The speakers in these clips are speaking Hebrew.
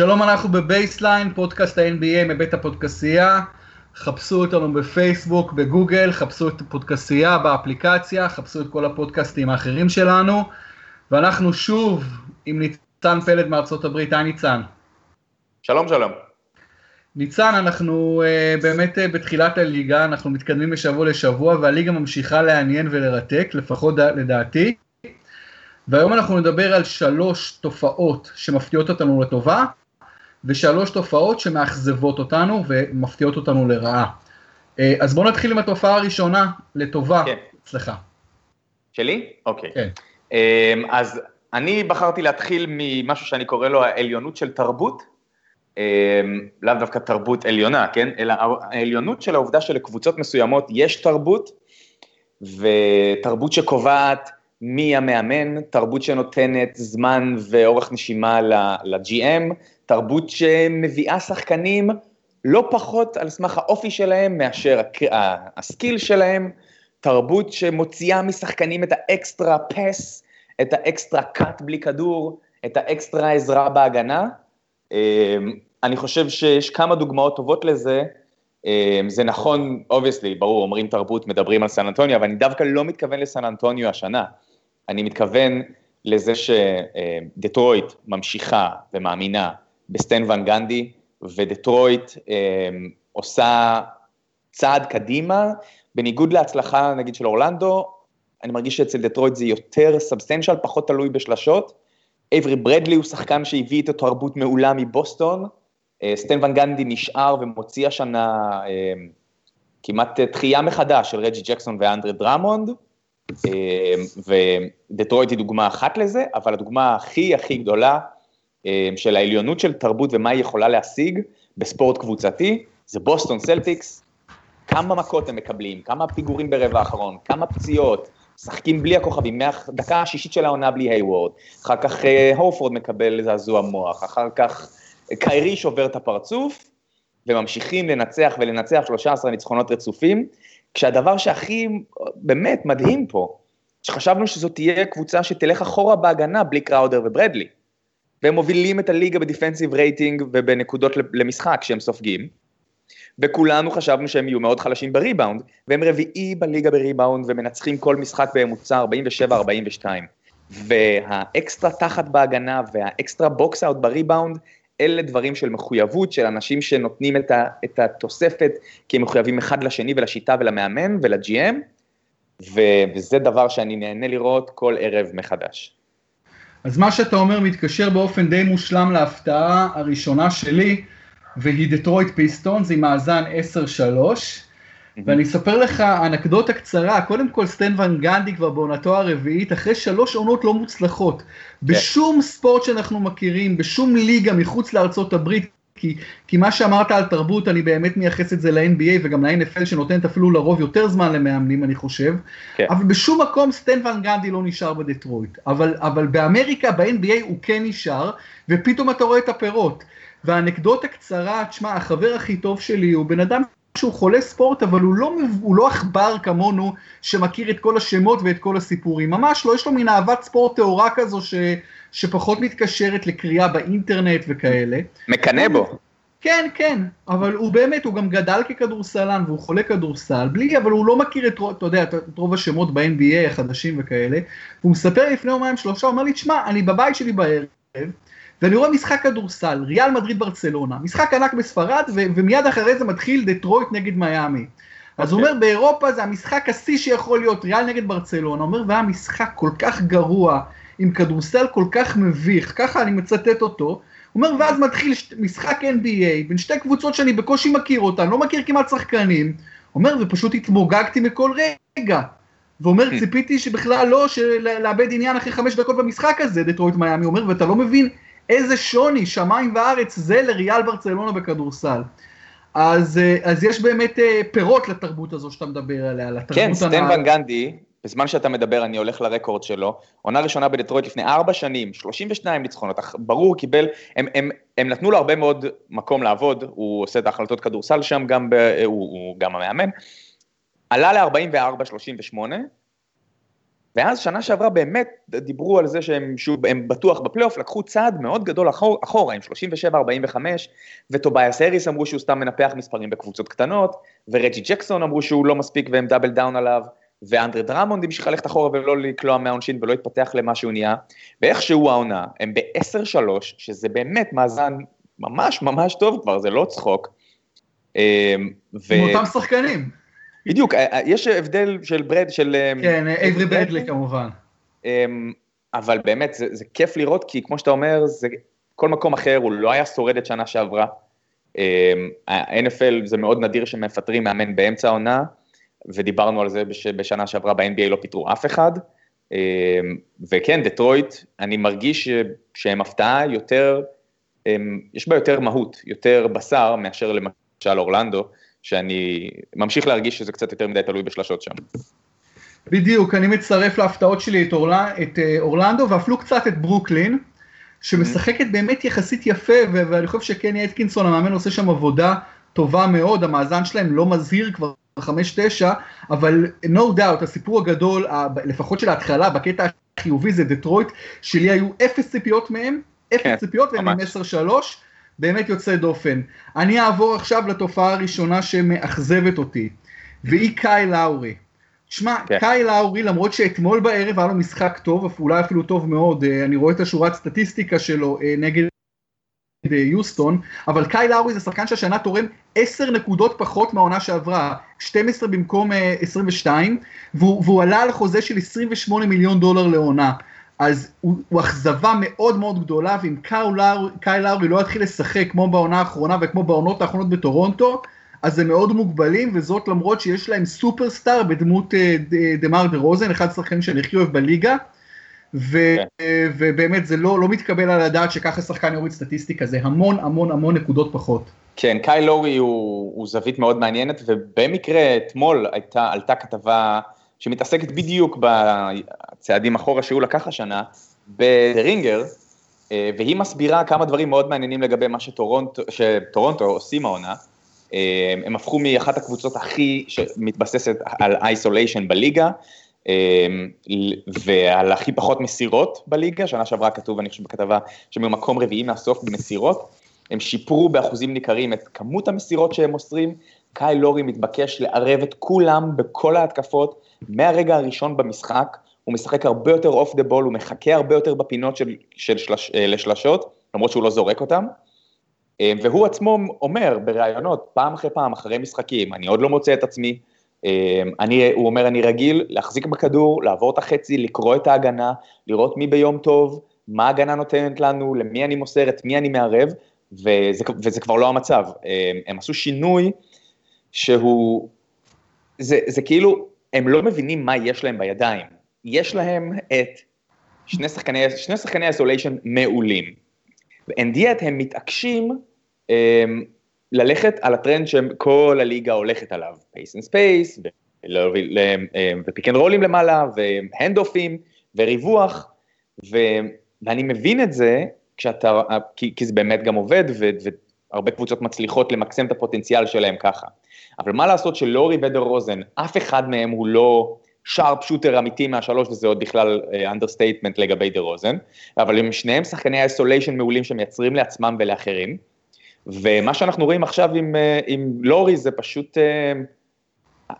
שלום, אנחנו ב Baseline, פודקאסט ה-NBA מבית הפודקסייה. חפשו אותנו בפייסבוק, בגוגל, חפשו את הפודקסייה באפליקציה, חפשו את כל הפודקאסטים האחרים שלנו. ואנחנו שוב עם ניצן פלד מארצות הברית. היי ניצן. שלום, שלום. ניצן, אנחנו אה, באמת אה, בתחילת הליגה, אנחנו מתקדמים משבוע לשבוע, והליגה ממשיכה לעניין ולרתק, לפחות לדעתי. והיום אנחנו נדבר על שלוש תופעות שמפתיעות אותנו לטובה, ושלוש תופעות שמאכזבות אותנו ומפתיעות אותנו לרעה. אה, אז בואו נתחיל עם התופעה הראשונה, לטובה, כן. אצלך. שלי? אוקיי. כן. אמ, אז אני בחרתי להתחיל ממשהו שאני קורא לו העליונות של תרבות, אמ, לאו דווקא תרבות עליונה, כן? אלא העליונות של העובדה שלקבוצות מסוימות יש תרבות, ותרבות שקובעת מי המאמן, תרבות שנותנת זמן ואורך נשימה ל-GM, תרבות שמביאה שחקנים לא פחות על סמך האופי שלהם מאשר ה skill שלהם, תרבות שמוציאה משחקנים את ה extra pass, את ה extra cut בלי כדור, את האקסטרה עזרה בהגנה. אמ, אני חושב שיש כמה דוגמאות טובות לזה. אמ, זה נכון, obviously, ברור, אומרים תרבות, מדברים על סן אנטוניו, אבל אני דווקא לא מתכוון לסן אנטוניו השנה. אני מתכוון לזה שדטרויט ממשיכה ומאמינה בסטן ון גנדי, ודטרויט אה, עושה צעד קדימה, בניגוד להצלחה נגיד של אורלנדו, אני מרגיש שאצל דטרויט זה יותר substantial, פחות תלוי בשלשות. אייברי ברדלי הוא שחקן שהביא את התרבות מעולה מבוסטון, אה, סטן ון גנדי נשאר ומוציא השנה אה, כמעט תחייה מחדש של רג'י ג'קסון ואנדרי דרמונד, ודטרויט היא דוגמה אחת לזה, אבל הדוגמה הכי הכי גדולה אה, של העליונות של תרבות ומה היא יכולה להשיג בספורט קבוצתי, זה בוסטון סלטיקס, כמה מכות הם מקבלים, כמה פיגורים ברבע האחרון, כמה פציעות, משחקים בלי הכוכבים, מהדקה השישית של העונה בלי היוורד, אחר כך אה, הופורד מקבל זעזוע מוח, אחר כך קיירי שובר את הפרצוף, וממשיכים לנצח ולנצח 13 ניצחונות רצופים, כשהדבר שהכי באמת מדהים פה, שחשבנו שזאת תהיה קבוצה שתלך אחורה בהגנה בלי קראודר וברדלי. והם מובילים את הליגה ב defensive rating ובנקודות למשחק שהם סופגים. וכולנו חשבנו שהם יהיו מאוד חלשים בריבאונד, והם רביעי בליגה בריבאונד ומנצחים כל משחק בממוצע 47-42. והאקסטרה תחת בהגנה וה extra box out בריבאונד, אלה דברים של מחויבות של אנשים שנותנים את, ה, את התוספת, כי הם מחויבים אחד לשני ולשיטה ולמאמן ול-GM, וזה דבר שאני נהנה לראות כל ערב מחדש. אז מה שאתה אומר מתקשר באופן די מושלם להפתעה הראשונה שלי, והיא דטרויט פיסטונס עם מאזן 10-3. ואני אספר לך אנקדוטה קצרה, קודם כל סטן ון גנדי כבר בעונתו הרביעית, אחרי שלוש עונות לא מוצלחות. כן. בשום ספורט שאנחנו מכירים, בשום ליגה מחוץ לארצות הברית, כי, כי מה שאמרת על תרבות, אני באמת מייחס את זה ל-NBA וגם ל-NFL שנותנת אפילו לרוב יותר זמן למאמנים, אני חושב. כן. אבל בשום מקום סטן ון גנדי לא נשאר בדטרויט. אבל, אבל באמריקה, ב-NBA הוא כן נשאר, ופתאום אתה רואה את הפירות. והאנקדוטה קצרה, תשמע, החבר הכי טוב שלי הוא בן אדם שהוא חולה ספורט, אבל הוא לא, הוא לא עכבר כמונו, שמכיר את כל השמות ואת כל הסיפורים. ממש לא, יש לו מין אהבת ספורט טהורה כזו, ש... שפחות מתקשרת לקריאה באינטרנט וכאלה. מקנא בו. כן, כן, אבל הוא באמת, הוא גם גדל ככדורסלן והוא חולה כדורסל, בלי, אבל הוא לא מכיר את, אתה יודע, את רוב השמות ב-NBA החדשים וכאלה, והוא מספר לפני יומיים שלושה, הוא אומר לי, תשמע, אני בבית שלי בערב, ואני רואה משחק כדורסל, ריאל מדריד ברצלונה, משחק ענק בספרד, ו- ומיד אחרי זה מתחיל דטרויט נגד מיאמי. אז הוא אוקיי. אומר, באירופה זה המשחק השיא שיכול להיות, ריאל נגד ברצלונה, אומר, והיה משחק כל כך גרוע, עם כדורסל כל כך מביך, ככה אני מצטט אותו, הוא אומר, ואז מתחיל משחק NBA בין שתי קבוצות שאני בקושי מכיר אותן, לא מכיר כמעט שחקנים, אומר, ופשוט התמוגגתי מכל רגע. ואומר, hmm. ציפיתי שבכלל לא, לאבד עניין אחרי חמש דקות במשחק הזה, דטרויט מיאמי, אומר, ואתה לא מבין איזה שוני, שמיים וארץ, זה לריאל ברצלונה בכדורסל. אז, אה, אז יש באמת אה, פירות לתרבות הזו שאתה מדבר עליה, לתרבות כן, סטן ון גנדי, בזמן שאתה מדבר אני הולך לרקורד שלו, עונה ראשונה בדטרויט לפני ארבע שנים, 32 ניצחונות, ברור, קיבל, הם, הם, הם נתנו לו הרבה מאוד מקום לעבוד, הוא עושה את ההחלטות כדורסל שם, גם ב, הוא, הוא גם המאמן, עלה ל-44-38, ואז שנה שעברה באמת דיברו על זה שהם שוב, הם בטוח בפלייאוף, לקחו צעד מאוד גדול אחור, אחורה עם 37-45, וטובייס האריס אמרו שהוא סתם מנפח מספרים בקבוצות קטנות, ורג'י ג'קסון אמרו שהוא לא מספיק והם double down עליו, ואנדרי דרמונד המשיך ללכת אחורה ולא לקלוע מהעונשין ולא התפתח למה שהוא נהיה, ואיכשהו העונה, הם ב-10-3, שזה באמת מאזן ממש ממש טוב כבר, זה לא צחוק. אמ, ו... עם אותם שחקנים. בדיוק, אה, אה, יש הבדל של ברד, של... אמ, כן, אייברי ברדלי כמובן. אמ, אבל באמת, זה, זה כיף לראות, כי כמו שאתה אומר, זה, כל מקום אחר, הוא לא היה שורד את שנה שעברה. ה-NFL זה מאוד נדיר שמפטרים מאמן באמצע העונה, ודיברנו על זה בש, בשנה שעברה ב-NBA לא פיטרו אף אחד. וכן, דטרויט, אני מרגיש שהם הפתעה יותר, יש בה יותר מהות, יותר בשר, מאשר למשל אורלנדו, שאני ממשיך להרגיש שזה קצת יותר מדי תלוי בשלשות שם. בדיוק, אני מצטרף להפתעות שלי את, אורל... את אה, אורלנדו ואפילו קצת את ברוקלין, שמשחקת באמת יחסית יפה, ו- ואני חושב שקני אתקינסון המאמן עושה שם עבודה טובה מאוד, המאזן שלהם לא מזהיר כבר 5-9, אבל no doubt, הסיפור הגדול, לפחות של ההתחלה, בקטע החיובי זה דטרויט, שלי היו אפס ציפיות מהם, אפס כן, ציפיות, והם עם 10-3. באמת יוצא דופן. אני אעבור עכשיו לתופעה הראשונה שמאכזבת אותי, והיא קאי לאורי. תשמע, כן. קאי לאורי, למרות שאתמול בערב היה לו משחק טוב, אולי אפילו טוב מאוד, אה, אני רואה את השורת סטטיסטיקה שלו אה, נגד אה, יוסטון, אבל קאי לאורי זה שחקן שהשנה תורם 10 נקודות פחות מהעונה שעברה, 12 במקום 22, והוא, והוא עלה על חוזה של 28 מיליון דולר לעונה. אז הוא, הוא אכזבה מאוד מאוד גדולה, ואם קאי לאורי לא יתחיל לשחק כמו בעונה האחרונה וכמו בעונות האחרונות בטורונטו, אז הם מאוד מוגבלים, וזאת למרות שיש להם סופרסטאר בדמות אה, דה מר דה רוזן, אחד השחקנים שאני הכי אוהב בליגה, ו, okay. כן. ובאמת זה לא, לא מתקבל על הדעת שככה שחקן יוריד סטטיסטיקה, זה המון המון המון נקודות פחות. כן, קאי לורי הוא, הוא זווית מאוד מעניינת, ובמקרה אתמול הייתה, עלתה כתבה שמתעסקת בדיוק בצעדים אחורה שהוא לקח השנה, בדרינגר, אה, והיא מסבירה כמה דברים מאוד מעניינים לגבי מה שטורונטו, שטורונטו עושים העונה. אה, הם הפכו מאחת הקבוצות הכי שמתבססת על איסוליישן בליגה, אה, ועל הכי פחות מסירות בליגה, שנה שעברה כתוב, אני חושב בכתבה, שהם במקום רביעי מהסוף במסירות, הם שיפרו באחוזים ניכרים את כמות המסירות שהם מוסרים, קאי לורי מתבקש לערב את כולם בכל ההתקפות, מהרגע הראשון במשחק, הוא משחק הרבה יותר אוף דה בול, הוא מחכה הרבה יותר בפינות של, של שלש, אה, לשלשות, למרות שהוא לא זורק אותם. אה, והוא עצמו אומר בראיונות, פעם אחרי פעם, אחרי משחקים, אני עוד לא מוצא את עצמי, אה, אני, הוא אומר, אני רגיל להחזיק בכדור, לעבור את החצי, לקרוא את ההגנה, לראות מי ביום טוב, מה ההגנה נותנת לנו, למי אני מוסר, את מי אני מערב, וזה, וזה כבר לא המצב. הם עשו שינוי שהוא, זה, זה כאילו, הם לא מבינים מה יש להם בידיים. יש להם את שני שחקני, שני שחקני isolation מעולים. and yet הם מתעקשים um, ללכת על הטרנד שכל הליגה הולכת עליו, pace and space, ו pick and רולים למעלה, ו hand אופים, וריווח, ו, ואני מבין את זה, כשאתה, כי, כי זה באמת גם עובד, ו, והרבה קבוצות מצליחות למקסם את הפוטנציאל שלהם ככה. אבל מה לעשות שלאורי ודרוזן, אף אחד מהם הוא לא sharp shooter אמיתי מהשלוש, וזה עוד בכלל understatement uh, לגבי דרוזן, אבל הם שניהם שחקני isolation מעולים שמייצרים לעצמם ולאחרים, ומה שאנחנו רואים עכשיו עם, uh, עם לאורי זה פשוט,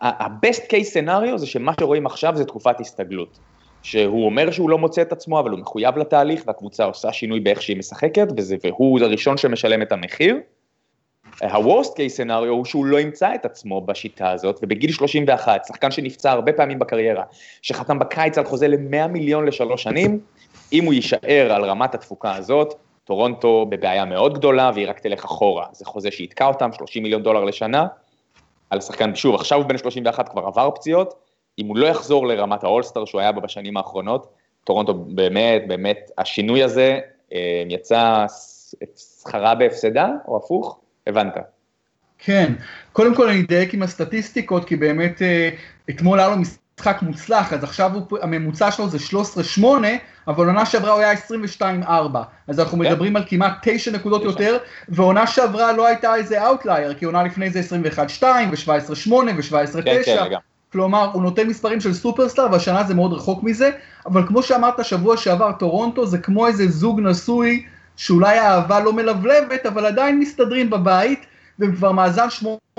ה-best case scenario זה שמה שרואים עכשיו זה תקופת הסתגלות. שהוא אומר שהוא לא מוצא את עצמו, אבל הוא מחויב לתהליך, והקבוצה עושה שינוי באיך שהיא משחקת, וזה, והוא הראשון שמשלם את המחיר. ה-Worst case scenario הוא שהוא לא ימצא את עצמו בשיטה הזאת, ובגיל 31, שחקן שנפצע הרבה פעמים בקריירה, שחתם בקיץ על חוזה ל-100 מיליון לשלוש שנים, אם הוא יישאר על רמת התפוקה הזאת, טורונטו בבעיה מאוד גדולה, והיא רק תלך אחורה. זה חוזה שיתקע אותם, 30 מיליון דולר לשנה, על השחקן, שוב, עכשיו הוא בן 31, כבר עבר פציעות, אם הוא לא יחזור לרמת האולסטאר שהוא היה בה בשנים האחרונות, טורונטו באמת, באמת, השינוי הזה אה, יצא שכרה בהפסדה, או הפוך, הבנת. כן, קודם כל אני אדייק עם הסטטיסטיקות, כי באמת אה, אתמול היה לו משחק מוצלח, אז עכשיו הוא, הממוצע שלו זה 13-8, אבל עונה שעברה הוא היה 22-4, אז אנחנו כן. מדברים על כמעט 9 נקודות יותר, ועונה שעברה לא הייתה איזה outlier, כי עונה לפני זה 21-2 ו-17-8 ו-17-9, כן, כן, כלומר, הוא נותן מספרים של superstar, והשנה זה מאוד רחוק מזה, אבל כמו שאמרת שבוע שעבר, טורונטו זה כמו איזה זוג נשוי, שאולי האהבה לא מלבלבת, אבל עדיין מסתדרים בבית, והם כבר מאזן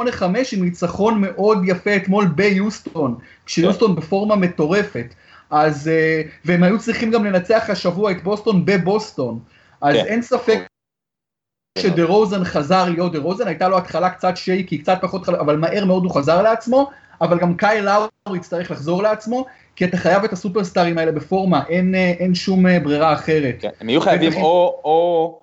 8-5 עם ניצחון מאוד יפה אתמול ביוסטון, כשיוסטון בפורמה מטורפת. אז, אה, והם היו צריכים גם לנצח השבוע את בוסטון בבוסטון. אז כן. אין ספק שדה רוזן חזר להיות דה רוזן, הייתה לו התחלה קצת שייקי, קצת פחות, אבל מהר מאוד הוא חזר לעצמו, אבל גם קאי לאור יצטרך לחזור לעצמו, כי אתה חייב את הסופרסטארים האלה בפורמה, אין, אה, אין שום אה, ברירה אחרת. כן, הם יהיו חייבים או, או,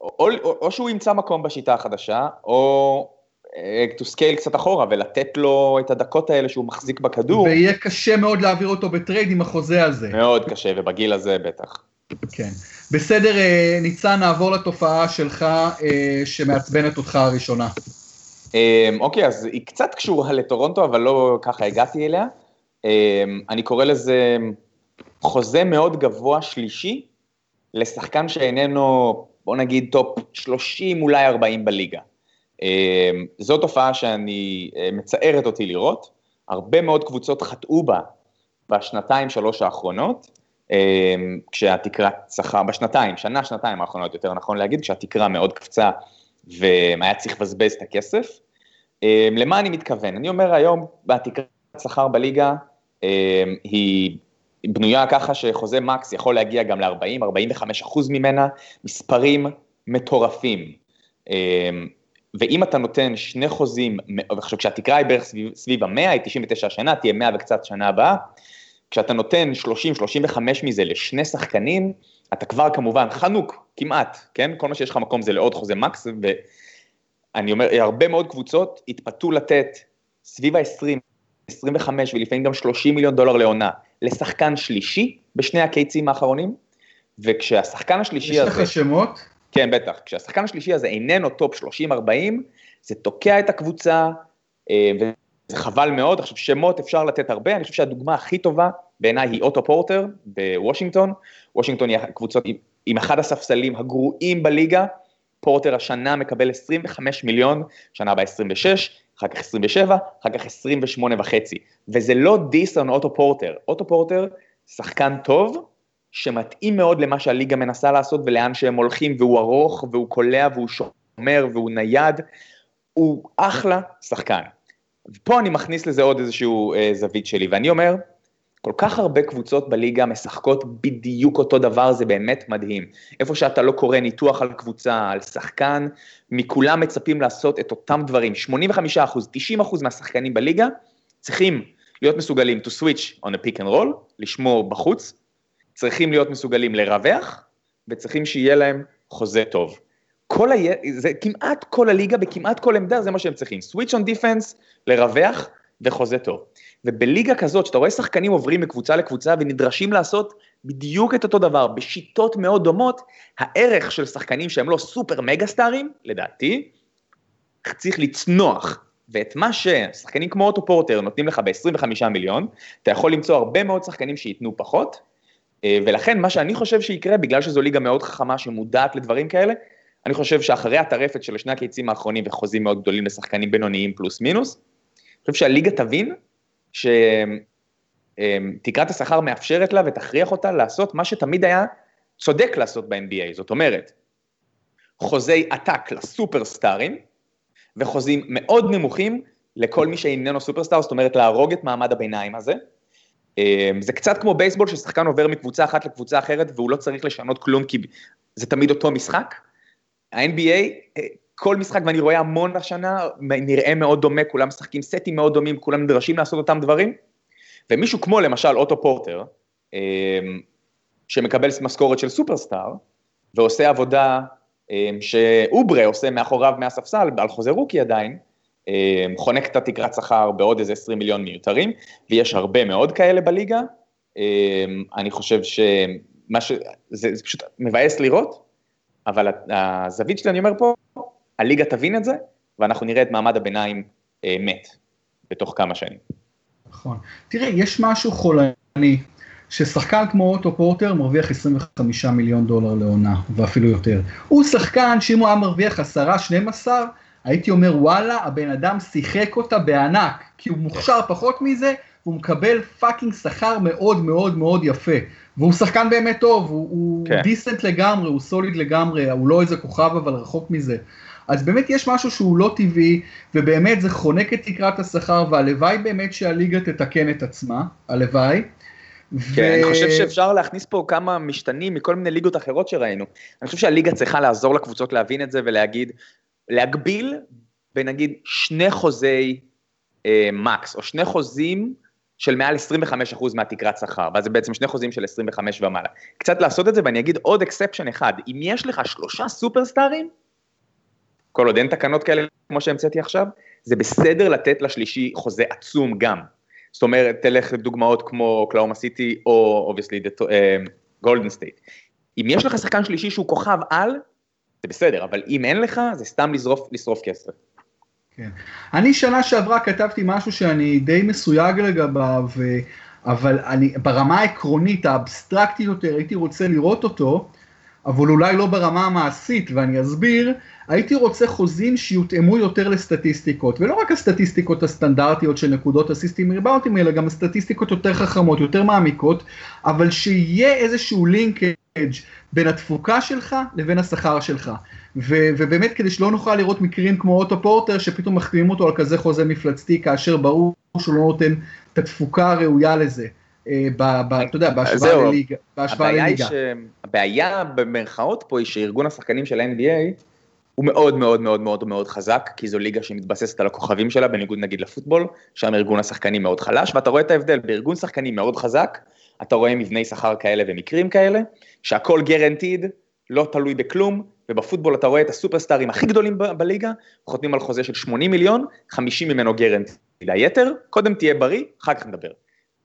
או, או, או, שהוא ימצא מקום בשיטה החדשה, או אה, to scale קצת אחורה ולתת לו את הדקות האלה שהוא מחזיק בכדור. ויהיה קשה מאוד להעביר אותו בטרייד עם החוזה הזה. מאוד קשה, ובגיל הזה בטח. כן. בסדר, ניצן, נעבור לתופעה שלך שמעצבנת אותך הראשונה. אמ, אוקיי, אז היא קצת קשורה לטורונטו, אבל לא ככה הגעתי אליה. אמ, אני קורא לזה חוזה מאוד גבוה שלישי לשחקן שאיננו, בוא נגיד, top 30, אולי 40 בליגה. אמ, זו תופעה שאני, אה, מצערת אותי לראות. הרבה מאוד קבוצות חטאו בה בשנתיים, שלוש האחרונות, כשהתקרה שכר, בשנתיים, שנה, שנתיים האחרונות, יותר נכון להגיד, כשהתקרה מאוד קפצה והיה צריך לבזבז את הכסף. אמ, למה אני מתכוון? אני אומר היום, בתקרת שכר בליגה אמ, היא בנויה ככה שחוזה מקס יכול להגיע גם ל-40-45 אחוז ממנה, מספרים מטורפים. אמ, ואם אתה נותן שני חוזים, עכשיו כשהתקרה היא בערך סביב, סביב המאה, היא 99 שנה, תהיה 100 וקצת שנה הבאה, כשאתה נותן 30-35 מזה לשני שחקנים, אתה כבר כמובן חנוק, כמעט, כן? כל מה שיש לך מקום זה לעוד חוזה מקס, ואני אומר, הרבה מאוד קבוצות התפתו לתת סביב ה-20, 25 ולפעמים גם 30 מיליון דולר לעונה לשחקן שלישי בשני הקייצים האחרונים, וכשהשחקן השלישי הזה... יש לך שמות? כן, בטח. כשהשחקן השלישי הזה איננו top 30-40, זה תוקע את הקבוצה, אה, וזה חבל מאוד. עכשיו, שמות אפשר לתת הרבה, אני חושב שהדוגמה הכי טובה בעיניי היא אוטו פורטר בוושינגטון. וושינגטון היא הקבוצות עם, עם אחד הספסלים הגרועים בליגה, פורטר השנה מקבל 25 מיליון, שנה הבאה 26, אחר כך 27, אחר כך 28 וחצי. וזה לא דיס על אוטו פורטר. אוטו פורטר, שחקן טוב, שמתאים מאוד למה שהליגה מנסה לעשות ולאן שהם הולכים, והוא ארוך, והוא קולע, והוא שומר, והוא נייד. הוא אחלה שחקן. פה אני מכניס לזה עוד איזשהו אה, זווית שלי, ואני אומר, כל כך הרבה קבוצות בליגה משחקות בדיוק אותו דבר, זה באמת מדהים. איפה שאתה לא קורא ניתוח על קבוצה, על שחקן, מכולם מצפים לעשות את אותם דברים. 85 90 מהשחקנים בליגה צריכים להיות מסוגלים to switch on a pick and roll, לשמור בחוץ, צריכים להיות מסוגלים לרווח, וצריכים שיהיה להם חוזה טוב. כל ה... זה כמעט כל הליגה בכמעט כל עמדה זה מה שהם צריכים, switch on defense, לרווח וחוזה טוב. ובליגה כזאת, שאתה רואה שחקנים עוברים מקבוצה לקבוצה ונדרשים לעשות בדיוק את אותו דבר, בשיטות מאוד דומות, הערך של שחקנים שהם לא סופר מגה סטארים, לדעתי, צריך לצנוח. ואת מה ששחקנים כמו אוטו פורטר נותנים לך ב-25 מיליון, אתה יכול למצוא הרבה מאוד שחקנים שייתנו פחות, אה, ולכן מה שאני חושב שיקרה, בגלל שזו ליגה מאוד חכמה שמודעת לדברים כאלה, אני חושב שאחרי הטרפת של שני הקיצים האחרונים וחוזים מאוד גדולים לשחקנים בינוניים פלוס מינוס, אני חושב שהליגה תבין שתקרת השכר מאפשרת לה ותכריח אותה לעשות מה שתמיד היה צודק לעשות ב-NBA, זאת אומרת, חוזי עתק לסופרסטארים, וחוזים מאוד נמוכים לכל מי שאיננו סופרסטאר, זאת אומרת להרוג את מעמד הביניים הזה. אמ, זה קצת כמו בייסבול ששחקן עובר מקבוצה אחת לקבוצה אחרת והוא לא צריך לשנות כלום כי זה תמיד אותו משחק. ה-NBA, אה, כל משחק, ואני רואה המון השנה, נראה מאוד דומה, כולם משחקים סטים מאוד דומים, כולם נדרשים לעשות אותם דברים, ומישהו כמו למשל אוטו פורטר, אמ, שמקבל משכורת של סופרסטאר, ועושה עבודה אמ, שאוברה עושה מאחוריו מהספסל, על חוזה רוקי עדיין, אמ, חונק את התקרת שכר בעוד איזה 20 מיליון מיותרים, ויש הרבה מאוד כאלה בליגה. אני חושב שמה ש... זה, זה פשוט מבאס לראות, אבל הזווית שלי, אני אומר פה, הליגה תבין את זה, ואנחנו נראה את מעמד הביניים אה, מת בתוך כמה שנים. נכון. תראה, יש משהו חולני, ששחקן כמו אוטו פורטר מרוויח 25 מיליון דולר לעונה, ואפילו יותר. הוא שחקן שאם הוא היה מרוויח 10-12, הייתי אומר וואלה, הבן אדם שיחק אותה בענק, כי הוא מוכשר פחות מזה, והוא מקבל fucking שכר מאוד מאוד מאוד יפה. והוא שחקן באמת טוב, הוא, הוא כן. decent לגמרי, הוא solid לגמרי, הוא לא איזה כוכב אבל רחוק מזה. אז באמת יש משהו שהוא לא טבעי, ובאמת זה חונק את תקרת השכר, והלוואי באמת שהליגה תתקן את עצמה, הלוואי. כן, ו... אני חושב שאפשר להכניס פה כמה משתנים מכל מיני ליגות אחרות שראינו. אני חושב שהליגה צריכה לעזור לקבוצות להבין את זה ולהגיד, להגביל בנגיד שני חוזי אה, max, או שני חוזים של מעל 25% מהתקרת שכר, ואז זה בעצם שני חוזים של 25 ומעלה. קצת לעשות את זה, ואני אגיד עוד exception אחד, אם יש לך שלושה סופרסטארים, כל עוד אין תקנות כאלה כמו שהמצאתי עכשיו, זה בסדר לתת לשלישי חוזה עצום גם. זאת אומרת, תלך לדוגמאות כמו אוקלהומה סיטי, או obviously גולדן סטייט. אם יש לך שחקן שלישי שהוא כוכב על, זה בסדר, אבל אם אין לך, זה סתם לשרוף, כסף. כן. אני שנה שעברה כתבתי משהו שאני די מסויג לגביו, אבל אני, ברמה העקרונית, האבסטרקטית יותר, הייתי רוצה לראות אותו, אבל אולי לא ברמה המעשית, ואני אסביר, הייתי רוצה חוזים שיותאמו יותר לסטטיסטיקות, ולא רק הסטטיסטיקות הסטנדרטיות של נקודות אסיסטים ריבאונטים, אלא גם הסטטיסטיקות יותר חכמות, יותר מעמיקות, אבל שיהיה איזשהו לינקג' בין התפוקה שלך לבין השכר שלך. ו- ובאמת כדי שלא נוכל לראות מקרים כמו אוטו פורטר שפתאום מחתימים אותו על כזה חוזה מפלצתי כאשר ברור שהוא לא נותן את התפוקה הראויה לזה. אה, אתה יודע, בהשוואה לליגה. הבעיה, הבעיה במרכאות פה היא שארגון השחקנים של ה-NBA הוא מאוד מאוד מאוד מאוד מאוד חזק, כי זו ליגה שמתבססת על הכוכבים שלה, בניגוד נגיד לפוטבול, שם ארגון השחקנים מאוד חלש, ואתה רואה את ההבדל, בארגון שחקנים מאוד חזק, אתה רואה מבני שכר כאלה ומקרים כאלה, שהכל גרנטיד, לא תלוי בכלום, ובפוטבול אתה רואה את הסופרסטארים הכי גדולים ב- בליגה, חותמים על חוזה של 80 מיליון, 50 ממנו גרנטיד. היתר, קודם תהיה בריא, אחר כך נדבר.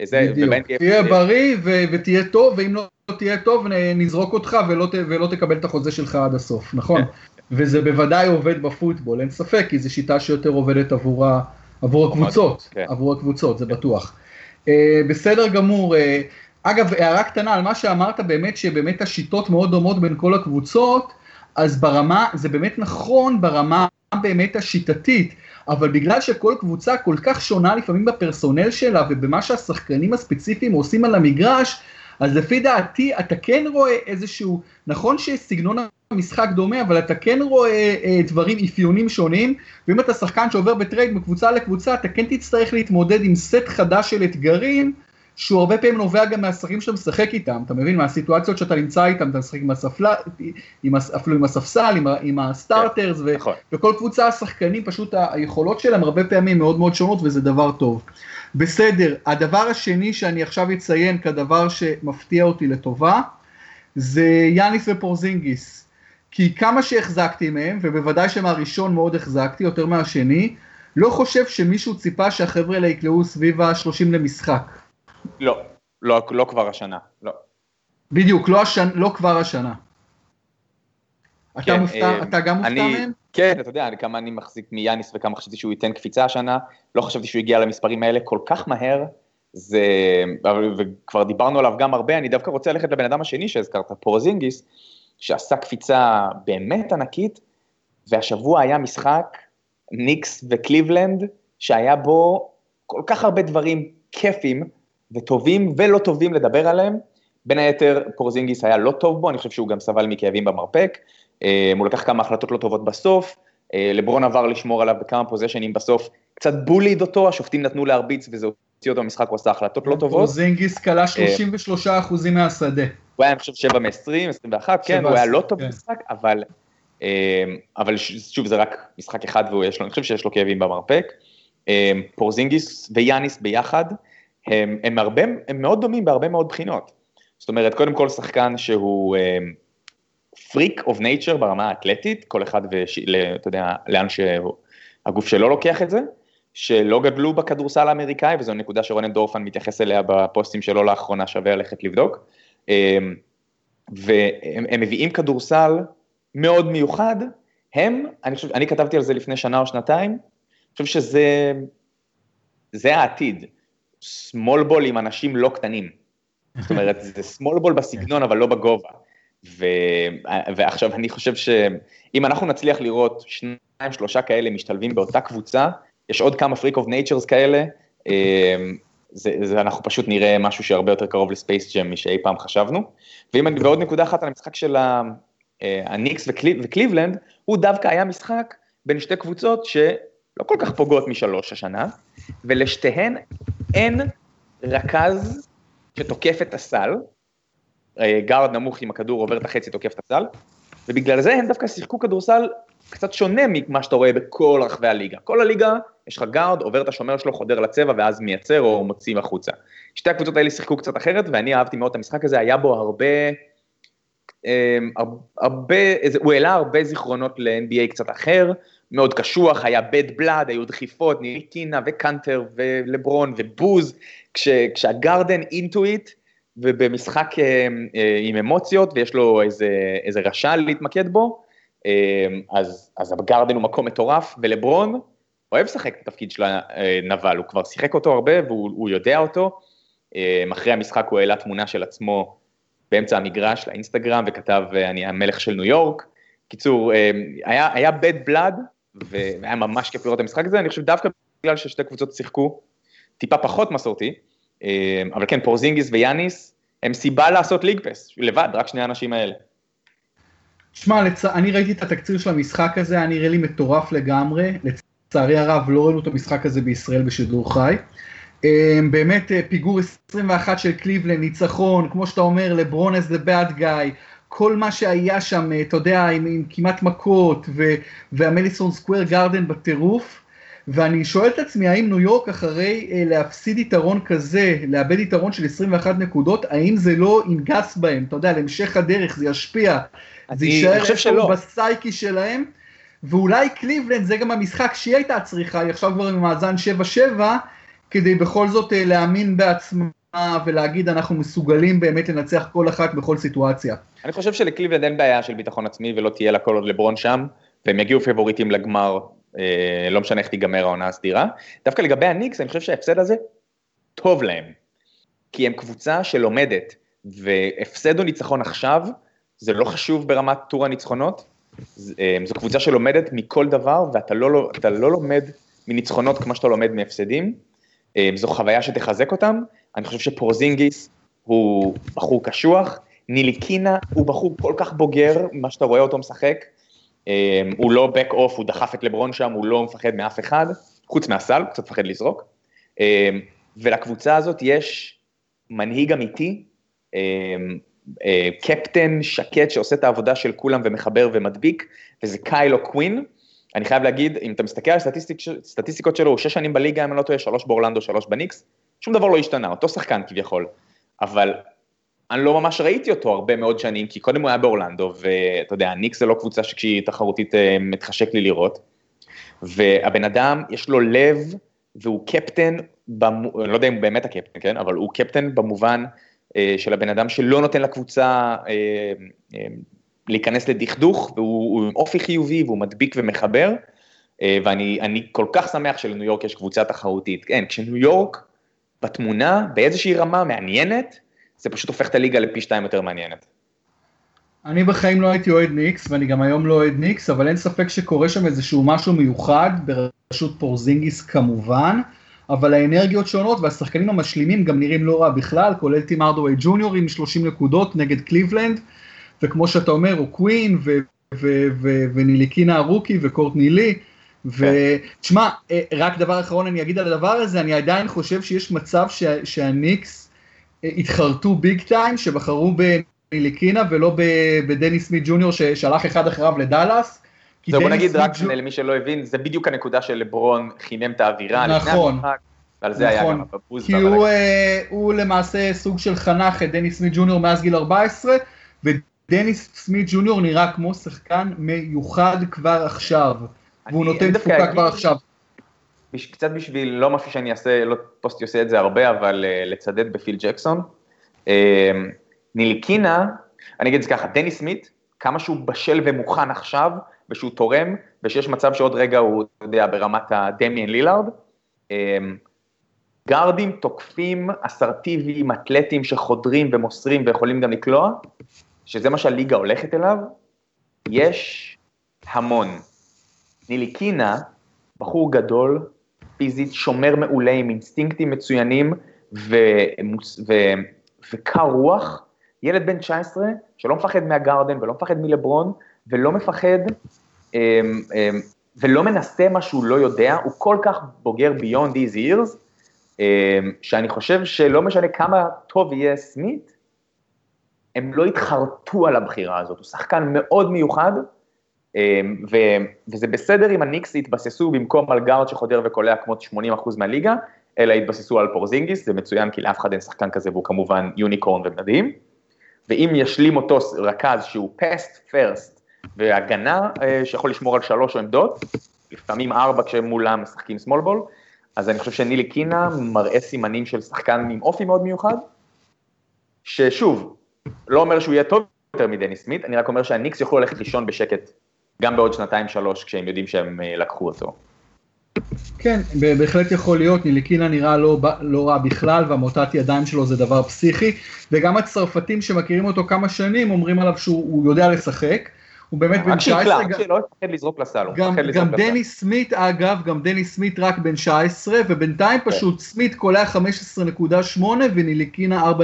זה, בדיוק, תהיה בריא ו- ותהיה טוב, ואם לא תהיה טוב נזרוק אותך ולא, ת- ולא תקבל את החוזה שלך עד הסוף, נכון? כן. וזה בוודאי עובד בפוטבול, אין ספק, כי זו שיטה שיותר עובדת עבור, ה- עבור הקבוצות, כן. עבור הקבוצות, זה בטוח. Uh, בסדר גמור, uh, אגב, הערה קטנה על מה שאמרת, באמת שבאמת השיטות מאוד דומות בין כל הקבוצות, אז ברמה, זה באמת נכון ברמה באמת השיטתית, אבל בגלל שכל קבוצה כל כך שונה לפעמים בפרסונל שלה ובמה שהשחקנים הספציפיים עושים על המגרש, אז לפי דעתי אתה כן רואה איזשהו, נכון שסגנון המשחק דומה, אבל אתה כן רואה אה, דברים, אפיונים שונים, ואם אתה שחקן שעובר ב trade מקבוצה לקבוצה, אתה כן תצטרך להתמודד עם סט חדש של אתגרים, שהוא הרבה פעמים נובע גם מהשחקנים שאתה משחק איתם, אתה מבין? מהסיטואציות שאתה נמצא איתם, אתה משחק עם הספסל, עם, אפילו עם הספסל, עם, עם ה starters, ו, נכון. וכל קבוצה השחקנים פשוט היכולות שלהם הרבה פעמים מאוד מאוד שונות וזה דבר טוב. בסדר, הדבר השני שאני עכשיו אציין כדבר שמפתיע אותי לטובה, זה יאניס ופורזינגיס. כי כמה שהחזקתי מהם, ובוודאי שמהראשון מאוד החזקתי, יותר מהשני, לא חושב שמישהו ציפה שהחבר'ה האלה יקלעו סביב ה-30 למשחק. לא, לא, לא כבר השנה, לא. בדיוק, לא, השנ... לא כבר השנה. אתה, כן, מופתע, אה, אתה גם מופתע אני, מהם? כן, אתה יודע, כמה אני מחזיק מיאניס וכמה חשבתי שהוא ייתן קפיצה השנה, לא חשבתי שהוא הגיע למספרים האלה כל כך מהר, זה, וכבר דיברנו עליו גם הרבה, אני דווקא רוצה ללכת לבן אדם השני שהזכרת, פורזינגיס, שעשה קפיצה באמת ענקית, והשבוע היה משחק ניקס וקליבלנד, שהיה בו כל כך הרבה דברים כיפים, וטובים ולא טובים לדבר עליהם. בין היתר, פורזינגיס היה לא טוב בו, אני חושב שהוא גם סבל מכאבים במרפק. אה, הוא לקח כמה החלטות לא טובות בסוף. אה, לברון עבר לשמור עליו בכמה פוזשנים בסוף, קצת bullied אותו, השופטים נתנו להרביץ וזה הוציא אותו במשחק, הוא עשה החלטות לא טובות. פורזינגיס קלע 33 אה, אחוזים מהשדה. הוא היה, אני חושב, 7 מ-20, 21, כן, הוא היה לא טוב כן. במשחק, אבל, אבל שוב, זה רק משחק אחד ויש לו, אני חושב שיש לו כאבים במרפק. פורזינגיס ויאניס ביחד, הם, הם, הרבה, הם מאוד דומים בהרבה מאוד בחינות. זאת אומרת, קודם כל שחקן שהוא freak of nature ברמה האתלטית, כל אחד, וש, אתה יודע, לאן שהגוף שלו לוקח את זה, שלא גדלו בכדורסל האמריקאי, וזו נקודה שרונן דורפן מתייחס אליה בפוסטים שלו לאחרונה, שווה ללכת לבדוק. אמ, והם מביאים כדורסל מאוד מיוחד, הם, אני חושב, אני כתבתי על זה לפני שנה או שנתיים, אני חושב שזה, זה העתיד. Small ball עם אנשים לא קטנים. זאת אומרת, זה small ball בסגנון, אבל לא בגובה. ו... ועכשיו אני חושב שאם אנחנו נצליח לראות שני שלושה כאלה משתלבים באותה קבוצה, יש עוד כמה freak of natures כאלה, זה, זה אנחנו פשוט נראה משהו שהרבה יותר קרוב לספייס ג'ם משאי פעם חשבנו. ואם אני, ועוד נקודה אחת על המשחק של הניקס וקליב, וקליבלנד, הוא דווקא היה משחק בין שתי קבוצות שלא כל כך פוגעות משלוש השנה, ולשתיהן אין רכז שתוקף את הסל, גארד נמוך עם הכדור עובר את החצי תוקף את הסל, ובגלל זה הם דווקא שיחקו כדורסל קצת שונה ממה שאתה רואה בכל רחבי הליגה. כל הליגה, יש לך גארד, עובר את השומר שלו, חודר לצבע ואז מייצר או מוציא החוצה. שתי הקבוצות האלה שיחקו קצת אחרת, ואני אהבתי מאוד את המשחק הזה, היה בו הרבה, הרבה, הוא העלה הרבה זיכרונות ל-NBA קצת אחר, מאוד קשוח, היה בד בלאד, היו דחיפות, ניטינה וקאנטר ולברון ובוז, כש, כשהגארדן אינטואיט, ובמשחק אה, אה, עם אמוציות, ויש לו איזה, איזה רשע להתמקד בו, אה, אז, אז הגארדן הוא מקום מטורף, ולברון אוהב לשחק את התפקיד של הנבל, הוא כבר שיחק אותו הרבה והוא יודע אותו. אחרי המשחק הוא העלה תמונה של עצמו באמצע המגרש לאינסטגרם וכתב אני המלך של ניו יורק. קיצור, היה, היה bad blood והיה ממש כיף לראות את המשחק הזה, אני חושב דווקא בגלל ששתי קבוצות שיחקו טיפה פחות מסורתי, אבל כן, פורזינגיס ויאניס הם סיבה לעשות ליג פס, לבד, רק שני האנשים האלה. תשמע, לצ... אני ראיתי את התקציר של המשחק הזה, היה נראה לי מטורף לגמרי. לצערי הרב, לא ראינו את המשחק הזה בישראל בשידור חי. אמ, באמת אה, פיגור 21 של קליבלן, ניצחון, כמו שאתה אומר, לברון the bad guy, כל מה שהיה שם, אה, אתה יודע, עם, עם כמעט מכות, ו, והמליסון סקוויר גארדן בטירוף. ואני שואל את עצמי, האם ניו יורק אחרי אה, להפסיד יתרון כזה, לאבד יתרון של 21 נקודות, האם זה לא ינגס בהם, אתה יודע, להמשך הדרך, זה ישפיע, זה יישאר בסייקי שלהם, ואולי קליבלנד זה גם המשחק שהיא הייתה צריכה, היא עכשיו כבר עם מאזן 7-7, כדי בכל זאת אה, להאמין בעצמה ולהגיד אנחנו מסוגלים באמת לנצח כל אחת בכל סיטואציה. אני חושב שלקליבלנד אין בעיה של ביטחון עצמי ולא תהיה לה כל עוד לברון שם, והם יגיעו פבוריטים לגמר אה, לא משנה איך תיגמר העונה הסדירה. דווקא לגבי הניקס, אני חושב שההפסד הזה טוב להם, כי הם קבוצה שלומדת, והפסד או ניצחון עכשיו, זה לא חשוב ברמת טור הניצחונות, אה, זו קבוצה שלומדת מכל דבר, ואתה לא, לא לומד מניצחונות כמו שאתה לומד מהפסדים, זו חוויה שתחזק אותם, אני חושב שפורזינגיס הוא בחור קשוח, ניליקינה הוא בחור כל כך בוגר, מה שאתה רואה אותו משחק, אמ, הוא לא back off, הוא דחף את לברון שם, הוא לא מפחד מאף אחד, חוץ מהסל, הוא קצת מפחד לזרוק. אמ, ולקבוצה הזאת יש מנהיג אמיתי, אמ, אה, קפטן שקט שעושה את העבודה של כולם ומחבר ומדביק, וזה קיילו קווין. אני חייב להגיד, אם אתה מסתכל על הסטטיסטיקות שלו, הוא שש שנים בליגה, אם אני לא טועה, שלוש באורלנדו, שלוש בניקס, שום דבר לא השתנה, אותו שחקן כביכול. אבל אני לא ממש ראיתי אותו הרבה מאוד שנים, כי קודם הוא היה באורלנדו, ואתה יודע, ניקס זה לא קבוצה שכשהיא תחרותית אה, מתחשק לי לראות. והבן אדם, יש לו לב, והוא קפטן, במו, אני לא יודע אם הוא באמת הקפטן, כן? אבל הוא קפטן במובן אה, של הבן אדם שלא נותן לקבוצה אה, להיכנס לדכדוך, והוא עם אופי חיובי, והוא מדביק ומחבר. אה, ואני כל כך שמח שלניו יורק יש קבוצה תחרותית. כן, כשניו יורק בתמונה, באיזושהי רמה מעניינת, זה פשוט הופך את הליגה לפי שתיים יותר מעניינת. אני בחיים לא הייתי אוהד ניקס, ואני גם היום לא אוהד ניקס, אבל אין ספק שקורה שם איזשהו משהו מיוחד, בראשות פורזינגיס כמובן, אבל האנרגיות שונות והשחקנים המשלימים גם נראים לא רע בכלל, כולל טים הארדווי ג'וניור עם 30 נקודות נגד קליבלנד, וכמו שאתה אומר, הוא קווין, ונטיליקינה הרוקי, וקורטני לי, ותשמע, אה, רק דבר אחרון אני אגיד על הדבר הזה, אני עדיין חושב שיש מצב שהניקס, התחרטו ביג טיים, שבחרו במיליקינה ולא בדני סמית ג'וניור ששלח אחד אחריו לדאלאס. זהו, בוא נגיד רק ג'ו... למי שלא הבין, זה בדיוק הנקודה של לברון חימם את האווירה נכון, לפני המשחק, ועל זה נכון, היה גם הבוז. כי הוא, אה, הוא למעשה סוג של חנך את דני סמית ג'וניור מאז גיל 14, ודני סמית ג'וניור נראה כמו שחקן מיוחד כבר עכשיו, והוא נותן תפוקה כבר עכשיו. קצת בשביל, לא משהו שאני אעשה, לא פוסטי עושה את זה הרבה, אבל uh, לצדד בפיל ג'קסון. Uh, נילקינה, אני אגיד את זה ככה, דני סמית, כמה שהוא בשל ומוכן עכשיו, ושהוא תורם, ושיש מצב שעוד רגע הוא, אתה יודע, ברמת הדמיאן לילארד. Uh, גארדים תוקפים אסרטיביים, אתלטים שחודרים ומוסרים ויכולים גם לקלוע, שזה מה שהליגה הולכת אליו, יש המון. נילי קינה, בחור גדול, פיזית, שומר מעולה עם אינסטינקטים מצוינים ו... ו... וקר רוח, ילד בן 19 שלא מפחד מהגרדן ולא מפחד מלברון ולא מפחד אמ, אמ, ולא מנסה מה שהוא לא יודע, הוא כל כך בוגר these years, אמ, שאני חושב שלא משנה כמה טוב יהיה סמית, הם לא יתחרטו על הבחירה הזאת, הוא שחקן מאוד מיוחד, ו, וזה בסדר אם הניקס יתבססו במקום על גארד שחודר וקולע כמו 80% מהליגה, אלא יתבססו על פורזינגיס, זה מצוין כי לאף אחד אין שחקן כזה והוא כמובן unicorn ומדהים, ואם ישלים אותו רכז שהוא pass first והגנה אה, שיכול לשמור על שלוש עמדות, לפעמים ארבע כשמולם משחקים small ball, אז אני חושב שנטיליקינה מראה סימנים של שחקן עם אופי מאוד מיוחד, ששוב, לא אומר שהוא יהיה טוב יותר מדני סמית, אני רק אומר שהניקס יוכלו ללכת לישון בשקט גם בעוד שנתיים שלוש כשהם יודעים שהם אה, לקחו אותו. כן, בהחלט יכול להיות, ניליקינה נראה לא, לא רע בכלל, והמוטת ידיים שלו זה דבר פסיכי, וגם הצרפתים שמכירים אותו כמה שנים אומרים עליו שהוא יודע לשחק. הוא באמת בן 19, רק שלא יפחד לזרוק לסל, גם, גם דני סמית אגב, גם דני סמית רק בן 19, ובינתיים כן. פשוט סמית קולע 15.8 וניליקינה 4.6.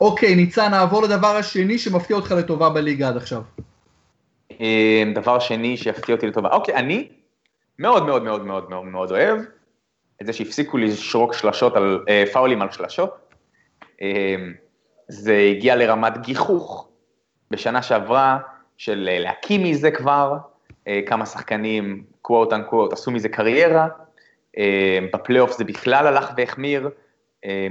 אוקיי, ניצן, נעבור לדבר השני שמפתיע אותך לטובה בליגה עד עכשיו. אה, דבר שני שיפתיע אותי לטובה, אוקיי, אני מאוד מאוד מאוד מאוד מאוד מאוד אוהב את זה שהפסיקו לשרוק שלשות על, אה, פאולים על שלשות. אה, זה הגיע לרמת גיחוך בשנה שעברה של אה, להקים מזה כבר, אה, כמה שחקנים, קוואט אנקוואט, עשו מזה קריירה. אה, בפלייאוף זה בכלל הלך והחמיר.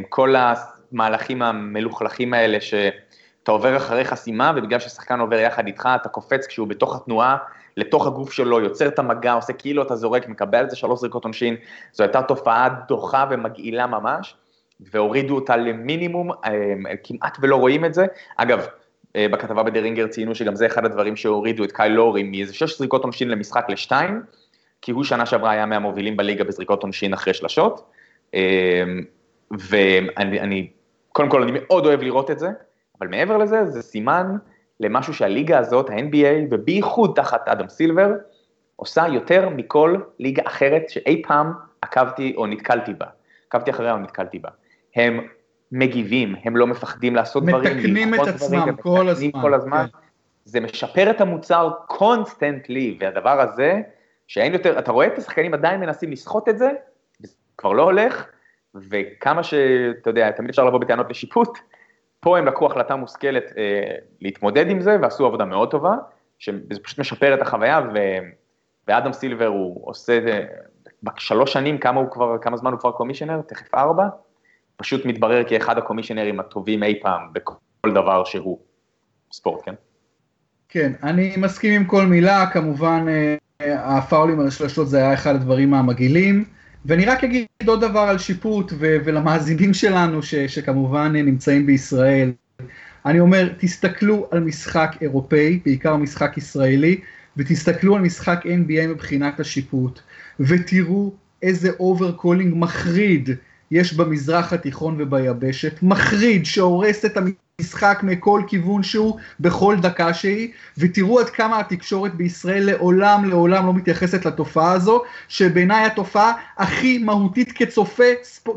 כל המהלכים המלוכלכים האלה שאתה עובר אחרי חסימה, ובגלל ששחקן עובר יחד איתך, אתה קופץ כשהוא בתוך התנועה, לתוך הגוף שלו, יוצר את המגע, עושה כאילו אתה זורק, מקבל את זה שלוש זריקות עונשין, זו הייתה תופעה דוחה ומגעילה ממש, והורידו אותה למינימום, כמעט ולא רואים את זה. אגב, בכתבה בדרינגר ציינו שגם זה אחד הדברים שהורידו את קייל לורי מאיזה שש זריקות עונשין למשחק לשתיים, כי הוא שנה שעברה היה מהמובילים בליגה בזריקות עונשין אחרי שלשות, אה, ואני, קודם כל אני מאוד אוהב לראות את זה, אבל מעבר לזה, זה סימן למשהו שהליגה הזאת, ה-NBA, ובייחוד תחת אדם סילבר, עושה יותר מכל ליגה אחרת שאי פעם עקבתי או נתקלתי בה. עקבתי אחריה או נתקלתי בה. הם מגיבים, הם לא מפחדים לעשות דברים, מתקנים את עצמם דברים, כל הזמן. כל הזמן. כן. זה משפר את המוצר constantly, והדבר הזה, שאין יותר, אתה רואה את השחקנים עדיין מנסים לסחוט את זה, זה כבר לא הולך, וכמה שאתה יודע, תמיד אפשר לבוא בטענות לשיפוט, פה הם לקחו החלטה מושכלת אה, להתמודד עם זה, ועשו עבודה מאוד טובה, שזה פשוט משפר את החוויה, ו... ואדם סילבר הוא עושה, בשלוש שנים, כמה, הוא כבר, כמה זמן הוא כבר commissioner? תכף ארבע? פשוט מתברר כאחד הקומישיונרים הטובים אי פעם בכל דבר שהוא ספורט, כן? כן, אני מסכים עם כל מילה, כמובן אה, הפאולים על השלשות זה היה אחד הדברים המגעילים. ואני רק אגיד עוד דבר על שיפוט ו- ולמאזינים שלנו ש- שכמובן נמצאים בישראל. אני אומר, תסתכלו על משחק אירופאי, בעיקר משחק ישראלי, ותסתכלו על משחק NBA מבחינת השיפוט, ותראו איזה over-calling מחריד יש במזרח התיכון וביבשת, מחריד שהורס את המשחק מכל כיוון שהוא, בכל דקה שהיא, ותראו עד כמה התקשורת בישראל לעולם לעולם לא מתייחסת לתופעה הזו, שבעיניי התופעה הכי מהותית כצופה,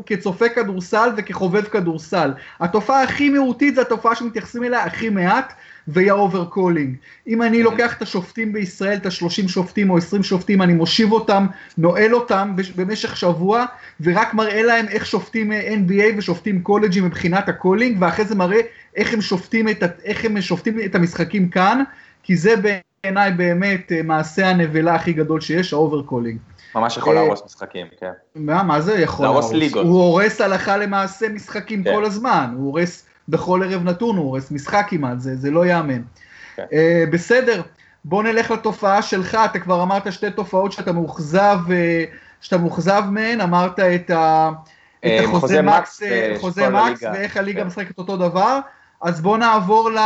כצופה כדורסל וכחובב כדורסל. התופעה הכי מהותית זה התופעה שמתייחסים אליה הכי מעט, והיא ה over-calling. אם אני לוקח את השופטים בישראל, את ה-30 שופטים או 20 שופטים, אני מושיב אותם, נועל אותם במשך שבוע, ורק מראה להם איך שופטים NBA ושופטים קולג'ים מבחינת ה calling, ואחרי זה מראה איך הם שופטים את, איך הם שופטים את המשחקים כאן, כי זה בעיניי באמת אה, מעשה הנבלה הכי גדול שיש, ה over-calling. ממש יכול אה, להרוס משחקים, כן. מה, מה זה יכול להרוס? ליגות. הוא הורס הלכה למעשה משחקים כן. כל הזמן, הוא הורס בכל ערב נתון, הוא הורס משחק כמעט, זה, זה לא ייאמן. כן. אה, בסדר, בוא נלך לתופעה שלך, אתה כבר אמרת שתי תופעות שאתה מאוכזב, אה, שאתה מאוכזב מהן, אמרת את, ה, את uh, החוזה מקס, חוזה מקס ואיך הליגה כן. משחקת אותו דבר, אז בוא נעבור, ל,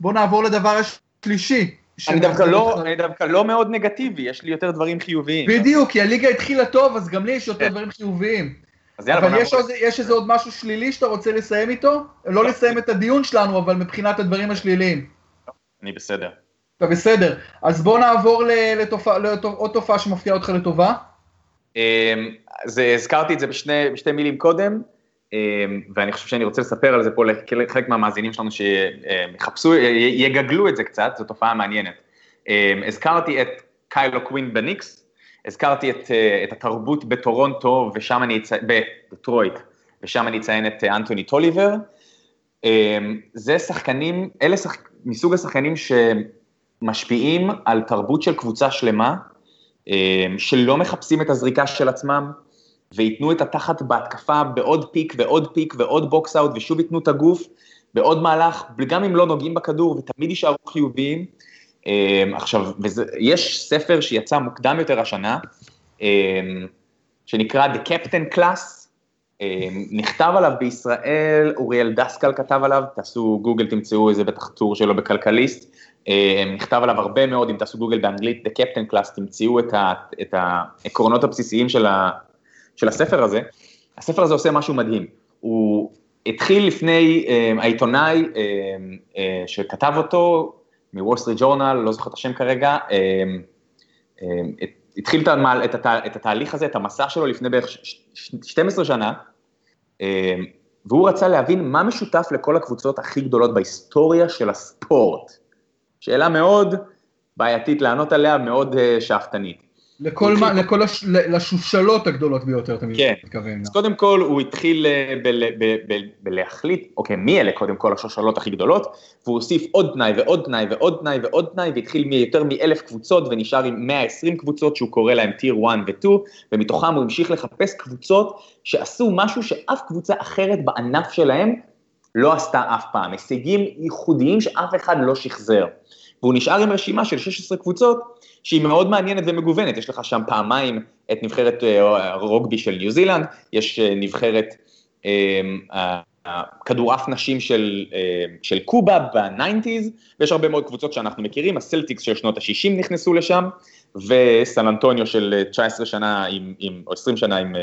בוא נעבור לדבר השלישי. אני דווקא, לא, אני דווקא לא מאוד נגטיבי, יש לי יותר דברים חיוביים. בדיוק, כי הליגה התחילה טוב, אז גם לי יש יותר כן. דברים חיוביים. אז יאללה, אבל יש, עוד, יש איזה עוד משהו שלילי שאתה רוצה לסיים איתו? לא לסיים את הדיון שלנו, אבל מבחינת הדברים השליליים. אני בסדר. טוב, בסדר. אז בוא נעבור לעוד תופעה שמפתיעה אותך לטובה. זה, הזכרתי את זה בשני, בשתי מילים קודם, ואני חושב שאני רוצה לספר על זה פה לחלק מהמאזינים שלנו שיחפשו, יגגלו את זה קצת, זו תופעה מעניינת. הזכרתי את קיילו קווין בניקס, הזכרתי את, את התרבות בטורונטו, ושם אני אציין, בדטרויט, ושם אני אציין את אנטוני טוליבר. זה שחקנים, אלה שחק, מסוג השחקנים שמשפיעים על תרבות של קבוצה שלמה, שלא מחפשים את הזריקה של עצמם, וייתנו את התחת בהתקפה בעוד pick ועוד pick ועוד box out, ושוב ייתנו את הגוף בעוד מהלך, גם אם לא נוגעים בכדור, ותמיד יישארו חיוביים. עכשיו, וזה, יש ספר שיצא מוקדם יותר השנה, שנקרא The Captain Class, נכתב עליו בישראל, אוריאל דסקל כתב עליו, תעשו גוגל, תמצאו איזה בטח טור שלו בכלכליסט, נכתב עליו הרבה מאוד, אם תעשו גוגל באנגלית, The Captain Class, תמצאו את, ה, את העקרונות הבסיסיים של, ה, של הספר הזה. הספר הזה עושה משהו מדהים. הוא התחיל לפני, העיתונאי שכתב אותו, מוול סטריט ג'ורנל, לא זוכר את השם כרגע, התחיל את, את התהליך הזה, את המסע שלו לפני בערך 12 שנה, והוא רצה להבין מה משותף לכל הקבוצות הכי גדולות בהיסטוריה של הספורט. שאלה מאוד בעייתית לענות עליה, מאוד שאפתנית. לכל, מה, לכל הש... לשושלות הגדולות ביותר, אתה כן. מתכוון. אז קודם כל הוא התחיל בלהחליט, אוקיי, מי אלה קודם כל השושלות הכי גדולות, והוא הוסיף עוד תנאי ועוד תנאי ועוד תנאי ועוד תנאי, והתחיל מיותר מאלף קבוצות ונשאר עם 120 קבוצות שהוא קורא להם טיר 1 ו-2, ומתוכם הוא המשיך לחפש קבוצות שעשו משהו שאף קבוצה אחרת בענף שלהם לא עשתה אף פעם, הישגים ייחודיים שאף אחד לא שחזר. והוא נשאר עם רשימה של 16 קבוצות, שהיא מאוד מעניינת ומגוונת, יש לך שם פעמיים את נבחרת הרוגבי של ניו זילנד, יש נבחרת כדורעף נשים של, של קובה ב nineties, ויש הרבה מאוד קבוצות שאנחנו מכירים, הסלטיקס של שנות ה-60 נכנסו לשם, וסן אנטוניו של 19 שנה עם, עם, או 20 שנה עם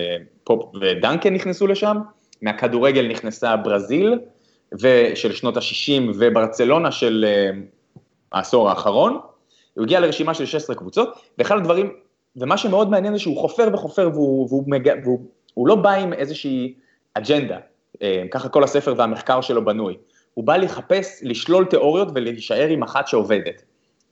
פופ ודנקן נכנסו לשם, מהכדורגל נכנסה ברזיל, ושל שנות ה-60 וברצלונה של העשור האחרון, הוא הגיע לרשימה של 16 קבוצות, ואחד הדברים, ומה שמאוד מעניין זה שהוא חופר וחופר והוא, והוא, מג... והוא והוא לא בא עם איזושהי אג'נדה, אה, ככה כל הספר והמחקר שלו בנוי, הוא בא לחפש, לשלול תיאוריות ולהישאר עם אחת שעובדת.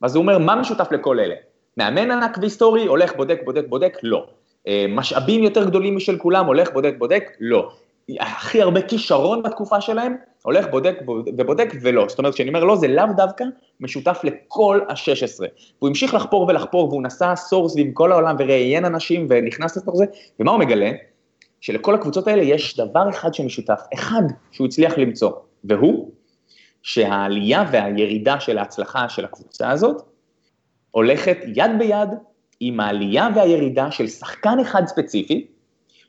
אז הוא אומר, מה משותף לכל אלה? מאמן ענק והיסטורי, הולך, בודק, בודק, בודק, לא. אה, משאבים יותר גדולים משל כולם, הולך, בודק, בודק, לא. הכי הרבה כישרון בתקופה שלהם, הולך, בודק ובודק ולא. זאת אומרת, כשאני אומר לא, זה לאו דווקא משותף לכל ה-16. והוא המשיך לחפור ולחפור, והוא נסע עשור סביב כל העולם וראיין אנשים ונכנס לתוך זה, ומה הוא מגלה? שלכל הקבוצות האלה יש דבר אחד שמשותף, אחד שהוא הצליח למצוא, והוא שהעלייה והירידה של ההצלחה של הקבוצה הזאת הולכת יד ביד עם העלייה והירידה של שחקן אחד ספציפי,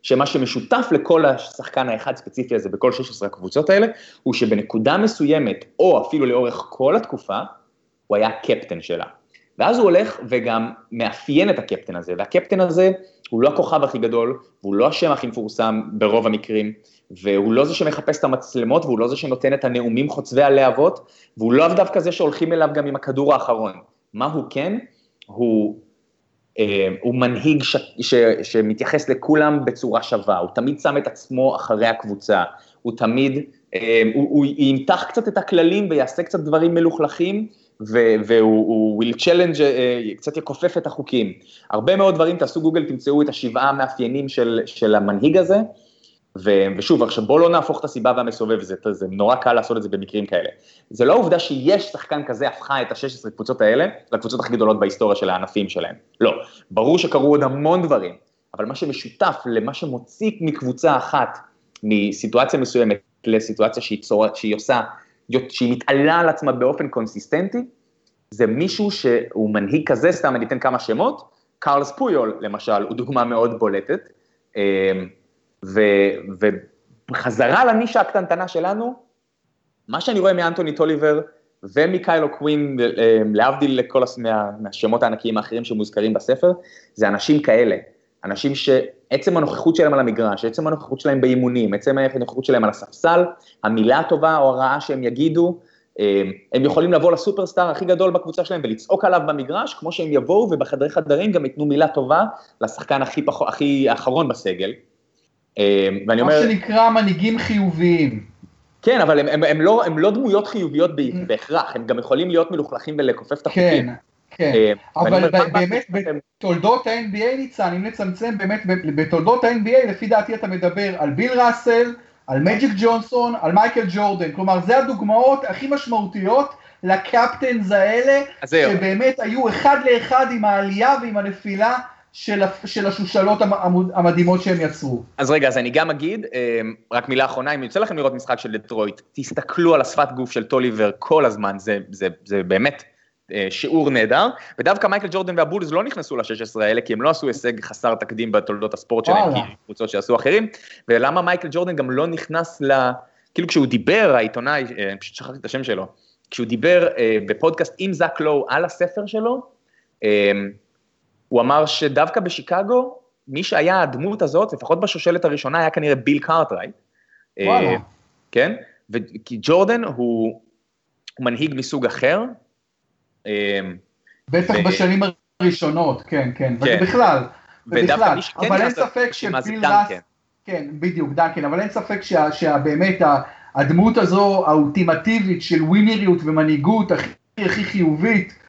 שמה שמשותף לכל השחקן האחד ספציפי הזה בכל 16 הקבוצות האלה, הוא שבנקודה מסוימת, או אפילו לאורך כל התקופה, הוא היה קפטן שלה. ואז הוא הולך וגם מאפיין את הקפטן הזה, והקפטן הזה הוא לא הכוכב הכי גדול, והוא לא השם הכי מפורסם ברוב המקרים, והוא לא זה שמחפש את המצלמות, והוא לא זה שנותן את הנאומים חוצבי הלהבות, והוא לא דווקא זה שהולכים אליו גם עם הכדור האחרון. מה הוא כן? הוא הוא מנהיג ש, ש, שמתייחס לכולם בצורה שווה, הוא תמיד שם את עצמו אחרי הקבוצה, הוא תמיד, אה, הוא, הוא ימתח קצת את הכללים ויעשה קצת דברים מלוכלכים, והוא will challenge, אה, קצת יכופף את החוקים. הרבה מאוד דברים, תעשו גוגל, תמצאו את השבעה המאפיינים של, של המנהיג הזה, ו, ושוב, עכשיו בואו לא נהפוך את הסיבה והמסובב, זה, זה נורא קל לעשות את זה במקרים כאלה. זה לא העובדה שיש שחקן כזה הפכה את ה-16 קבוצות האלה לקבוצות הכי גדולות בהיסטוריה של הענפים שלהם. לא, ברור שקרו עוד המון דברים, אבל מה שמשותף למה שמוציא מקבוצה אחת מסיטואציה מסוימת לסיטואציה שהיא, צור, שהיא עושה, שהיא מתעלה על עצמה באופן קונסיסטנטי, זה מישהו שהוא מנהיג כזה, סתם אני אתן כמה שמות, קרלס פויול למשל, הוא דוגמה מאוד בולטת. ו, וחזרה לנישה הקטנטנה שלנו, מה שאני רואה מאנטוני טוליבר ומקיילו קווין, אה, להבדיל לכל מה, מהשמות הענקיים האחרים שמוזכרים בספר, זה אנשים כאלה, אנשים שעצם הנוכחות שלהם על המגרש, עצם הנוכחות שלהם באימונים, עצם הנוכחות שלהם על הספסל, המילה הטובה או הרעה שהם יגידו, הם יכולים לבוא לסופרסטאר הכי גדול בקבוצה שלהם ולצעוק עליו במגרש, כמו שהם יבואו ובחדרי חדרים גם ייתנו מילה טובה לשחקן הכי, פח... הכי אחרון בסגל. ואני אומר... מה שנקרא מנהיגים חיוביים. כן, אבל הם, הם, הם, לא, הם לא דמויות חיוביות בהכרח, הם גם יכולים להיות מלוכלכים ולכופף את החוקים. כן, כן, אה, אבל באמת בתולדות ה-NBA ניצן, אם נצמצם באמת בתולדות ה-NBA, לפי דעתי אתה מדבר על ביל ראסל, על מג'יק ג'ונסון, על מייקל ג'ורדן, כלומר זה הדוגמאות הכי משמעותיות לקפטנס האלה, שבאמת היו אחד לאחד עם העלייה ועם הנפילה של, של השושלות המדהימות שהם יצרו. אז רגע, אז אני גם אגיד, אמ, רק מילה אחרונה, אם יוצא לכם לראות משחק של דטרויט, תסתכלו על השפת גוף של טוליבר כל הזמן, זה, זה, זה באמת אה, שיעור נהדר, ודווקא מייקל ג'ורדן והבולס לא נכנסו ל-16 האלה, כי הם לא עשו הישג חסר תקדים בתולדות הספורט שלהם, כי קבוצות שעשו אחרים, ולמה מייקל ג'ורדן גם לא נכנס ל... כאילו כשהוא דיבר, העיתונאי, אה, פשוט שכחתי את השם שלו, כשהוא דיבר אה, בפודקאסט עם זאק לואו על הספר שלו, הוא אמר שדווקא בשיקגו, מי שהיה הדמות הזאת, לפחות בשושלת הראשונה, היה כנראה ביל קארטרייט. וואלה. כן? כי ג'ורדן הוא, מנהיג מסוג אחר. בטח ו... בשנים הראשונות, כן, כן, כן. בכלל, ובכלל, אבל אין ספק שביל ראס, כן, בדיוק, דנקן, אבל אין ספק שבאמת הדמות הזו, האולטימטיבית של ווינריות ומנהיגות הכי הכי חיובית, אה,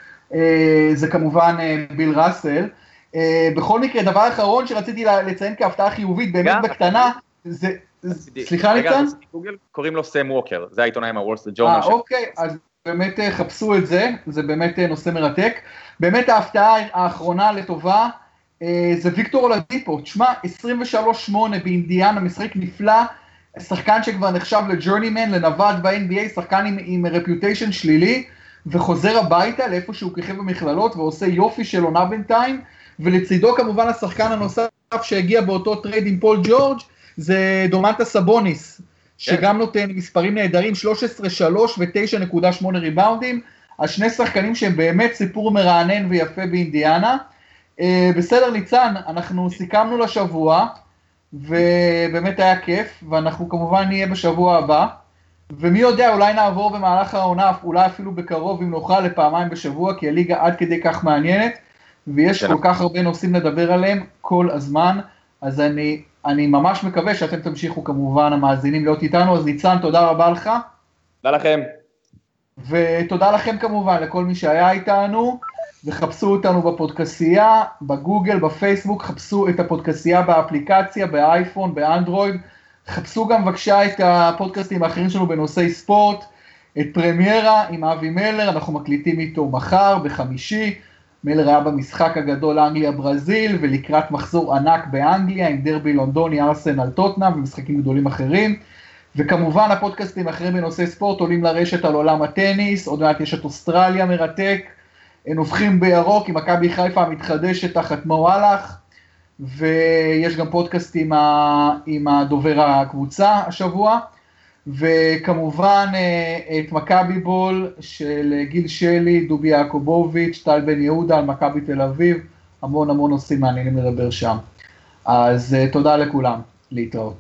זה כמובן אה, ביל ראסל. אה, בכל מקרה, דבר אחרון שרציתי לציין כהפתעה חיובית, באמת בקטנה, זה... סליחה ניצן? קוראים לו סם ווקר, זה העיתונאי מהוולסטר ג'ורנל. אה, אוקיי, אז באמת חפשו את זה, זה באמת נושא מרתק. באמת ההפתעה האחרונה לטובה, זה ויקטור אולדיפו, תשמע, 23-8 באינדיאנה, משחק נפלא, שחקן שכבר נחשב לג'ורנימן, לנווד ב-NBA, שחקן עם רפיוטיישן שלילי, וחוזר הביתה לאיפה שהוא כיכב במכללות ועושה יופי של עונה בינתיים, ולצידו כמובן השחקן הנוסף שהגיע באותו טרייד עם פול ג'ורג' זה דומנטאס סבוניס, שגם נותן מספרים נהדרים, 13-3 ו-9.8 ריבאונדים, אז שני שחקנים שהם באמת סיפור מרענן ויפה באינדיאנה. אה, בסדר ניצן, אנחנו סיכמנו לשבוע, ובאמת היה כיף, ואנחנו כמובן נהיה בשבוע הבא. ומי יודע, אולי נעבור במהלך העונה, אולי אפילו בקרוב, אם נוכל, לפעמיים בשבוע, כי הליגה עד כדי כך מעניינת, ויש כל כך הרבה נושאים לדבר עליהם כל הזמן, אז אני, אני ממש מקווה שאתם תמשיכו כמובן, המאזינים להיות איתנו, אז ניצן, תודה רבה לך. תודה לכם. ותודה לכם כמובן, לכל מי שהיה איתנו, וחפשו אותנו בפודקסייה, בגוגל, בפייסבוק, חפשו את הפודקסייה באפליקציה, באייפון, באנדרואיד. חפשו גם בבקשה את הפודקאסטים האחרים שלנו בנושאי ספורט, את פרמיירה עם אבי מלר, אנחנו מקליטים איתו מחר, בחמישי. מלר היה במשחק הגדול אנגליה-ברזיל, ולקראת מחזור ענק באנגליה עם דרבי לונדוני, ארסנל טוטנאם ומשחקים גדולים אחרים. וכמובן הפודקאסטים האחרים בנושאי ספורט עולים לרשת על עולם הטניס, עוד מעט יש את אוסטרליה מרתק, נובחים בירוק עם מכבי חיפה המתחדשת תחת מו הלך. ויש גם פודקאסט עם, ה, עם הדובר הקבוצה השבוע, וכמובן אה, את מכבי בול של גיל שלי, דובי יעקובוביץ', טל בן יהודה על מכבי תל אביב, המון המון נושאים מעניינים לדבר שם. אז אה, תודה לכולם, להתראות.